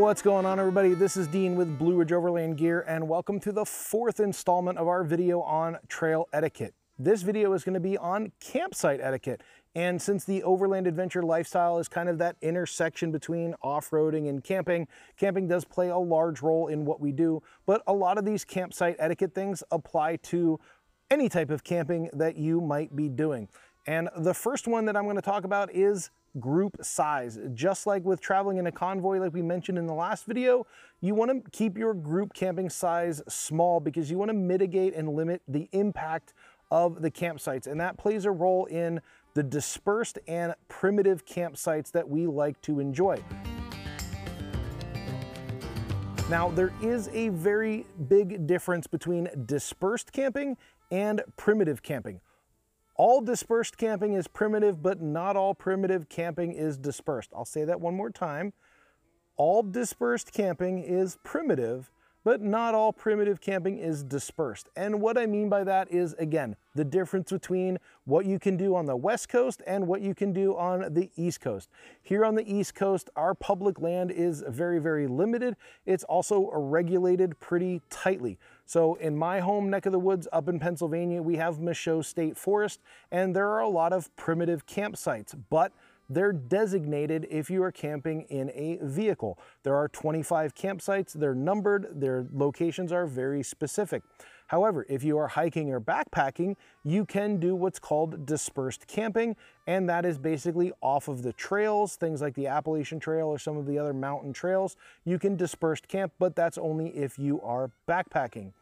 What's going on everybody? This is Dean with Blue Ridge Overland Gear and welcome to the fourth installment of our video on trail etiquette. This video is going to be on campsite etiquette and since the overland adventure lifestyle is kind of that intersection between off-roading and camping, camping does play a large role in what we do, but a lot of these campsite etiquette things apply to any type of camping that you might be doing. And the first one that I'm going to talk about is group size. Just like with traveling in a convoy, like we mentioned in the last video, you want to keep your group camping size small because you want to mitigate and limit the impact of the campsites. And that plays a role in the dispersed and primitive campsites that we like to enjoy. Now, there is a very big difference between dispersed camping and primitive camping. All dispersed camping is primitive, but not all primitive camping is dispersed. I'll say that one more time. All dispersed camping is primitive, but not all primitive camping is dispersed. And what I mean by that is, again, the difference between what you can do on the West Coast and what you can do on the East Coast. Here on the East Coast, our public land is very, very limited. It's also regulated pretty tightly. So in my home neck of the woods up in Pennsylvania, we have Michaux State Forest, and there are a lot of primitive campsites, but they're designated if you are camping in a vehicle. There are 25 campsites, they're numbered, their locations are very specific. However, if you are hiking or backpacking, you can do what's called dispersed camping, and that is basically off of the trails, things like the Appalachian Trail or some of the other mountain trails. You can dispersed camp, but that's only if you are backpacking.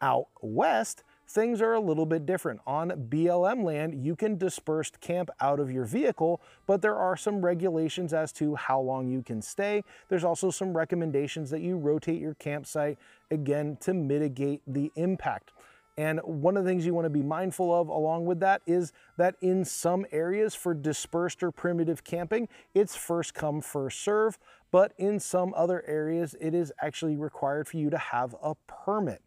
Out west, things are a little bit different. On BLM land, you can dispersed camp out of your vehicle, but there are some regulations as to how long you can stay. There's also some recommendations that you rotate your campsite, again, to mitigate the impact. And one of the things you want to be mindful of along with that is that in some areas for dispersed or primitive camping, it's first come, first serve. But in some other areas, it is actually required for you to have a permit.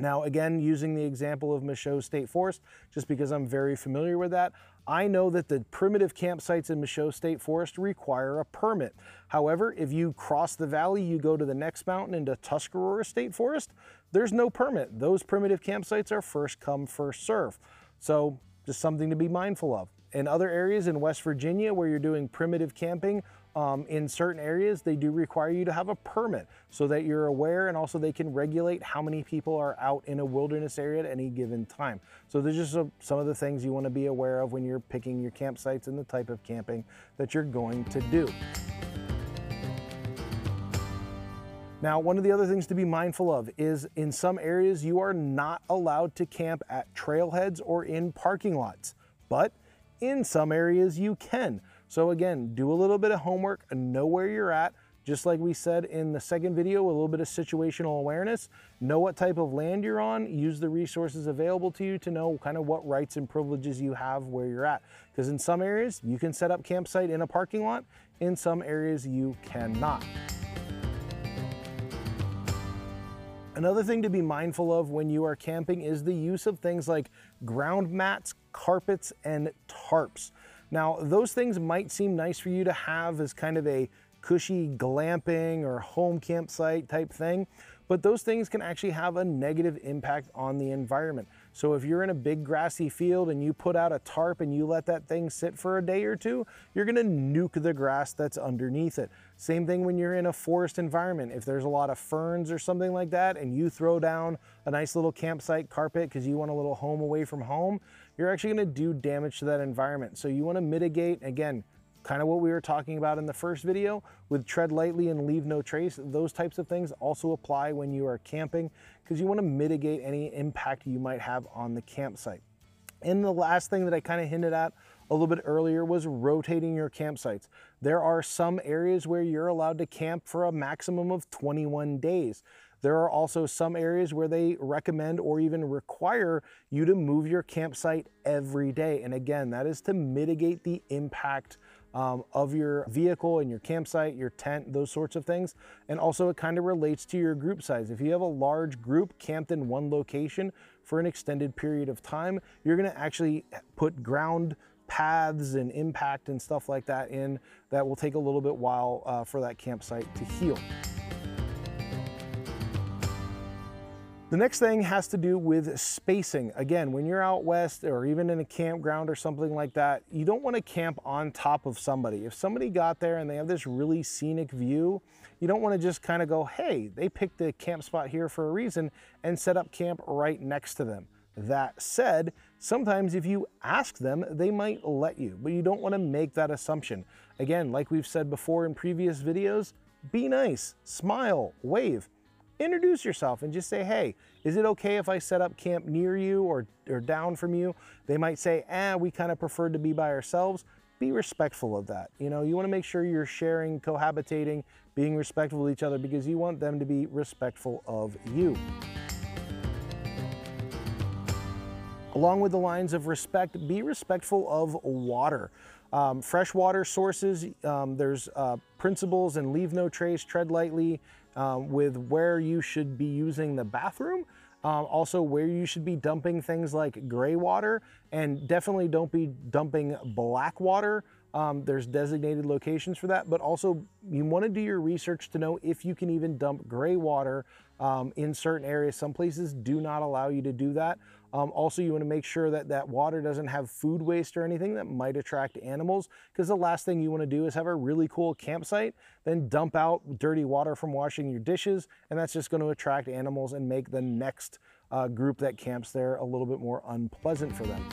Now, again, using the example of Michaux State Forest, just because I'm very familiar with that, I know that the primitive campsites in Michaux State Forest require a permit. However, if you cross the valley, you go to the next mountain into Tuscarora State Forest, there's no permit. Those primitive campsites are first come, first serve. So just something to be mindful of. In other areas in West Virginia where you're doing primitive camping, um, in certain areas, they do require you to have a permit so that you're aware and also they can regulate how many people are out in a wilderness area at any given time. So there's just a, some of the things you want to be aware of when you're picking your campsites and the type of camping that you're going to do. Now, one of the other things to be mindful of is in some areas you are not allowed to camp at trailheads or in parking lots, but in some areas you can. So again, do a little bit of homework and know where you're at. Just like we said in the second video, a little bit of situational awareness, know what type of land you're on, use the resources available to you to know kind of what rights and privileges you have where you're at. Because in some areas, you can set up campsite in a parking lot, in some areas you cannot. Another thing to be mindful of when you are camping is the use of things like ground mats, carpets, and tarps. Now, those things might seem nice for you to have as kind of a cushy glamping or home campsite type thing, but those things can actually have a negative impact on the environment. So if you're in a big grassy field and you put out a tarp and you let that thing sit for a day or two, you're gonna nuke the grass that's underneath it. Same thing when you're in a forest environment. If there's a lot of ferns or something like that and you throw down a nice little campsite carpet because you want a little home away from home, you're actually gonna do damage to that environment. So you wanna mitigate, again, kind of what we were talking about in the first video with tread lightly and leave no trace. Those types of things also apply when you are camping because you wanna mitigate any impact you might have on the campsite. And the last thing that I kind of hinted at a little bit earlier was rotating your campsites. There are some areas where you're allowed to camp for a maximum of 21 days. There are also some areas where they recommend or even require you to move your campsite every day. And again, that is to mitigate the impact um, of your vehicle and your campsite, your tent, those sorts of things. And also it kind of relates to your group size. If you have a large group camped in one location for an extended period of time, you're gonna actually put ground paths and impact and stuff like that in that will take a little bit while uh, for that campsite to heal. The next thing has to do with spacing. Again, when you're out west or even in a campground or something like that, you don't want to camp on top of somebody. If somebody got there and they have this really scenic view, you don't want to just kind of go, hey, they picked the camp spot here for a reason and set up camp right next to them. That said, sometimes if you ask them, they might let you, but you don't want to make that assumption. Again, like we've said before in previous videos, be nice, smile, wave introduce yourself and just say, hey, is it okay if I set up camp near you or, or down from you? They might say, eh, we kind of prefer to be by ourselves. Be respectful of that. You know, you want to make sure you're sharing, cohabitating, being respectful of each other because you want them to be respectful of you. Along with the lines of respect, be respectful of water. Um, freshwater sources, um, there's uh, principles and leave no trace, tread lightly, um, with where you should be using the bathroom. Um, also where you should be dumping things like gray water and definitely don't be dumping black water. Um, there's designated locations for that, but also you want to do your research to know if you can even dump gray water um, in certain areas. Some places do not allow you to do that. Um, also, you want to make sure that that water doesn't have food waste or anything that might attract animals because the last thing you want to do is have a really cool campsite, then dump out dirty water from washing your dishes, and that's just going to attract animals and make the next uh, group that camps there a little bit more unpleasant for them.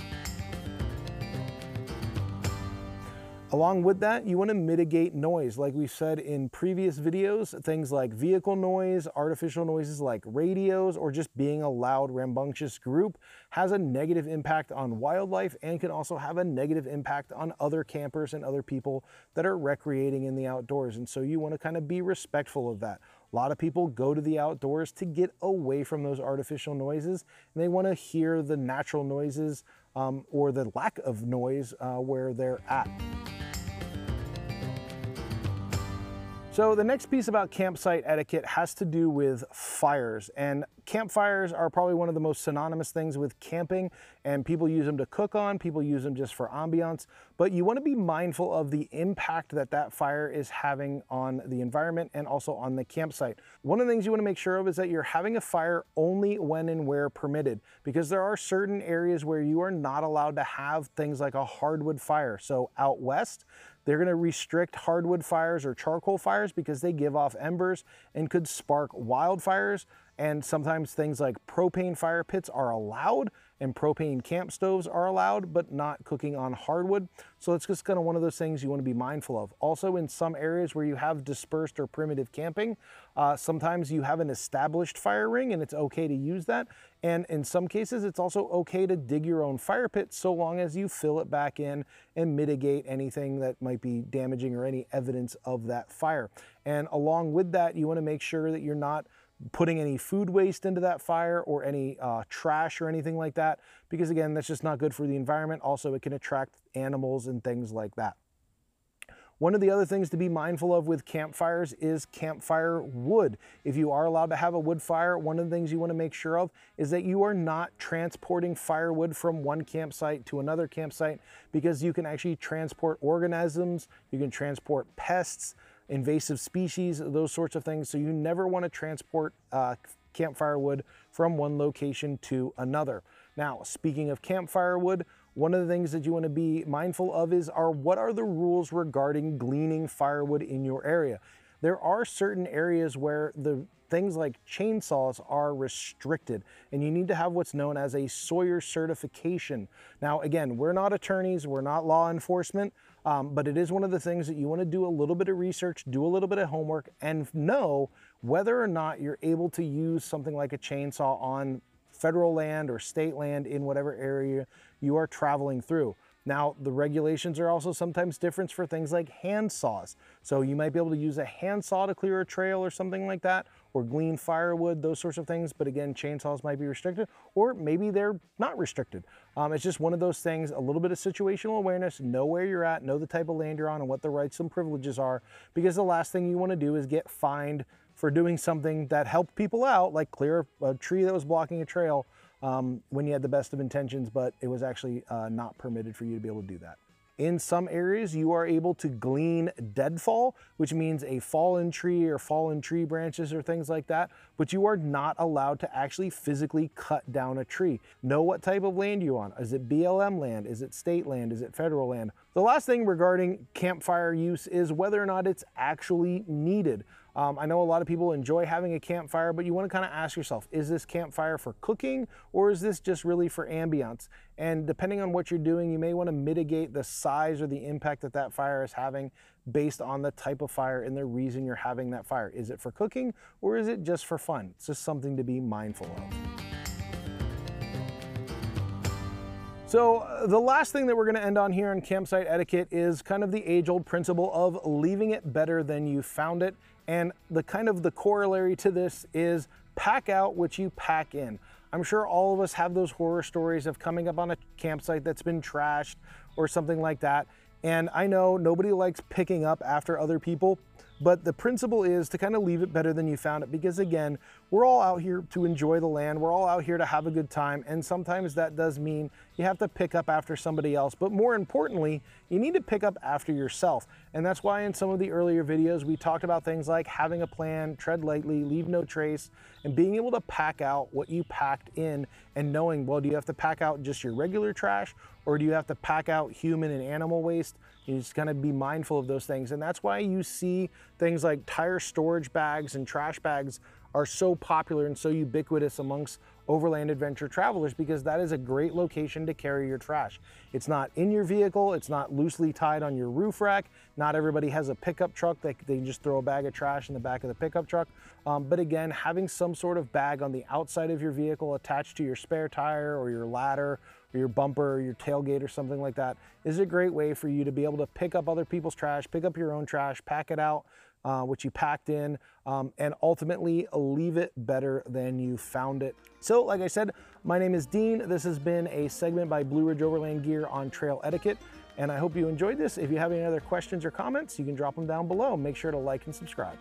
Along with that, you want to mitigate noise. Like we said in previous videos, things like vehicle noise, artificial noises like radios, or just being a loud, rambunctious group has a negative impact on wildlife and can also have a negative impact on other campers and other people that are recreating in the outdoors. And so you want to kind of be respectful of that. A lot of people go to the outdoors to get away from those artificial noises and they want to hear the natural noises um, or the lack of noise uh, where they're at. So the next piece about campsite etiquette has to do with fires and campfires are probably one of the most synonymous things with camping and people use them to cook on, people use them just for ambiance, but you wanna be mindful of the impact that that fire is having on the environment and also on the campsite. One of the things you wanna make sure of is that you're having a fire only when and where permitted because there are certain areas where you are not allowed to have things like a hardwood fire. So out west, they're going to restrict hardwood fires or charcoal fires because they give off embers and could spark wildfires. And sometimes things like propane fire pits are allowed and propane camp stoves are allowed, but not cooking on hardwood. So it's just kind of one of those things you want to be mindful of. Also in some areas where you have dispersed or primitive camping, uh, sometimes you have an established fire ring and it's okay to use that. And in some cases, it's also okay to dig your own fire pit so long as you fill it back in and mitigate anything that might be damaging or any evidence of that fire. And along with that, you want to make sure that you're not putting any food waste into that fire or any uh, trash or anything like that, because again, that's just not good for the environment. Also, it can attract animals and things like that. One of the other things to be mindful of with campfires is campfire wood. If you are allowed to have a wood fire, one of the things you want to make sure of is that you are not transporting firewood from one campsite to another campsite because you can actually transport organisms, you can transport pests, invasive species, those sorts of things. So you never want to transport uh, campfire wood from one location to another. Now, speaking of campfire wood, one of the things that you want to be mindful of is are what are the rules regarding gleaning firewood in your area? There are certain areas where the things like chainsaws are restricted and you need to have what's known as a Sawyer certification. Now, again, we're not attorneys, we're not law enforcement, um, but it is one of the things that you want to do a little bit of research, do a little bit of homework, and know whether or not you're able to use something like a chainsaw on federal land or state land in whatever area you are traveling through. Now, the regulations are also sometimes different for things like hand saws. So you might be able to use a hand saw to clear a trail or something like that, or glean firewood, those sorts of things. But again, chainsaws might be restricted, or maybe they're not restricted. Um, it's just one of those things, a little bit of situational awareness, know where you're at, know the type of land you're on and what the rights and privileges are, because the last thing you wanna do is get fined for doing something that helped people out, like clear a tree that was blocking a trail um, when you had the best of intentions, but it was actually uh, not permitted for you to be able to do that. In some areas, you are able to glean deadfall, which means a fallen tree or fallen tree branches or things like that, but you are not allowed to actually physically cut down a tree. Know what type of land you're on. Is it BLM land? Is it state land? Is it federal land? The last thing regarding campfire use is whether or not it's actually needed. Um, I know a lot of people enjoy having a campfire, but you want to kind of ask yourself, is this campfire for cooking or is this just really for ambiance? And depending on what you're doing, you may want to mitigate the size or the impact that that fire is having based on the type of fire and the reason you're having that fire. Is it for cooking or is it just for fun? It's just something to be mindful of. So uh, the last thing that we're gonna end on here on campsite etiquette is kind of the age old principle of leaving it better than you found it. And the kind of the corollary to this is pack out what you pack in. I'm sure all of us have those horror stories of coming up on a campsite that's been trashed or something like that. And I know nobody likes picking up after other people, but the principle is to kind of leave it better than you found it because again, we're all out here to enjoy the land. We're all out here to have a good time. And sometimes that does mean you have to pick up after somebody else. But more importantly, you need to pick up after yourself. And that's why in some of the earlier videos, we talked about things like having a plan, tread lightly, leave no trace, and being able to pack out what you packed in and knowing, well, do you have to pack out just your regular trash or do you have to pack out human and animal waste? You just kind of be mindful of those things. And that's why you see things like tire storage bags and trash bags are so popular and so ubiquitous amongst overland adventure travelers because that is a great location to carry your trash. It's not in your vehicle, it's not loosely tied on your roof rack. Not everybody has a pickup truck that they just throw a bag of trash in the back of the pickup truck. Um, but again, having some sort of bag on the outside of your vehicle attached to your spare tire or your ladder or your bumper or your tailgate or something like that is a great way for you to be able to pick up other people's trash, pick up your own trash, pack it out, uh, which you packed in, um, and ultimately leave it better than you found it. So, like I said, my name is Dean. This has been a segment by Blue Ridge Overland Gear on trail etiquette, and I hope you enjoyed this. If you have any other questions or comments, you can drop them down below. Make sure to like and subscribe.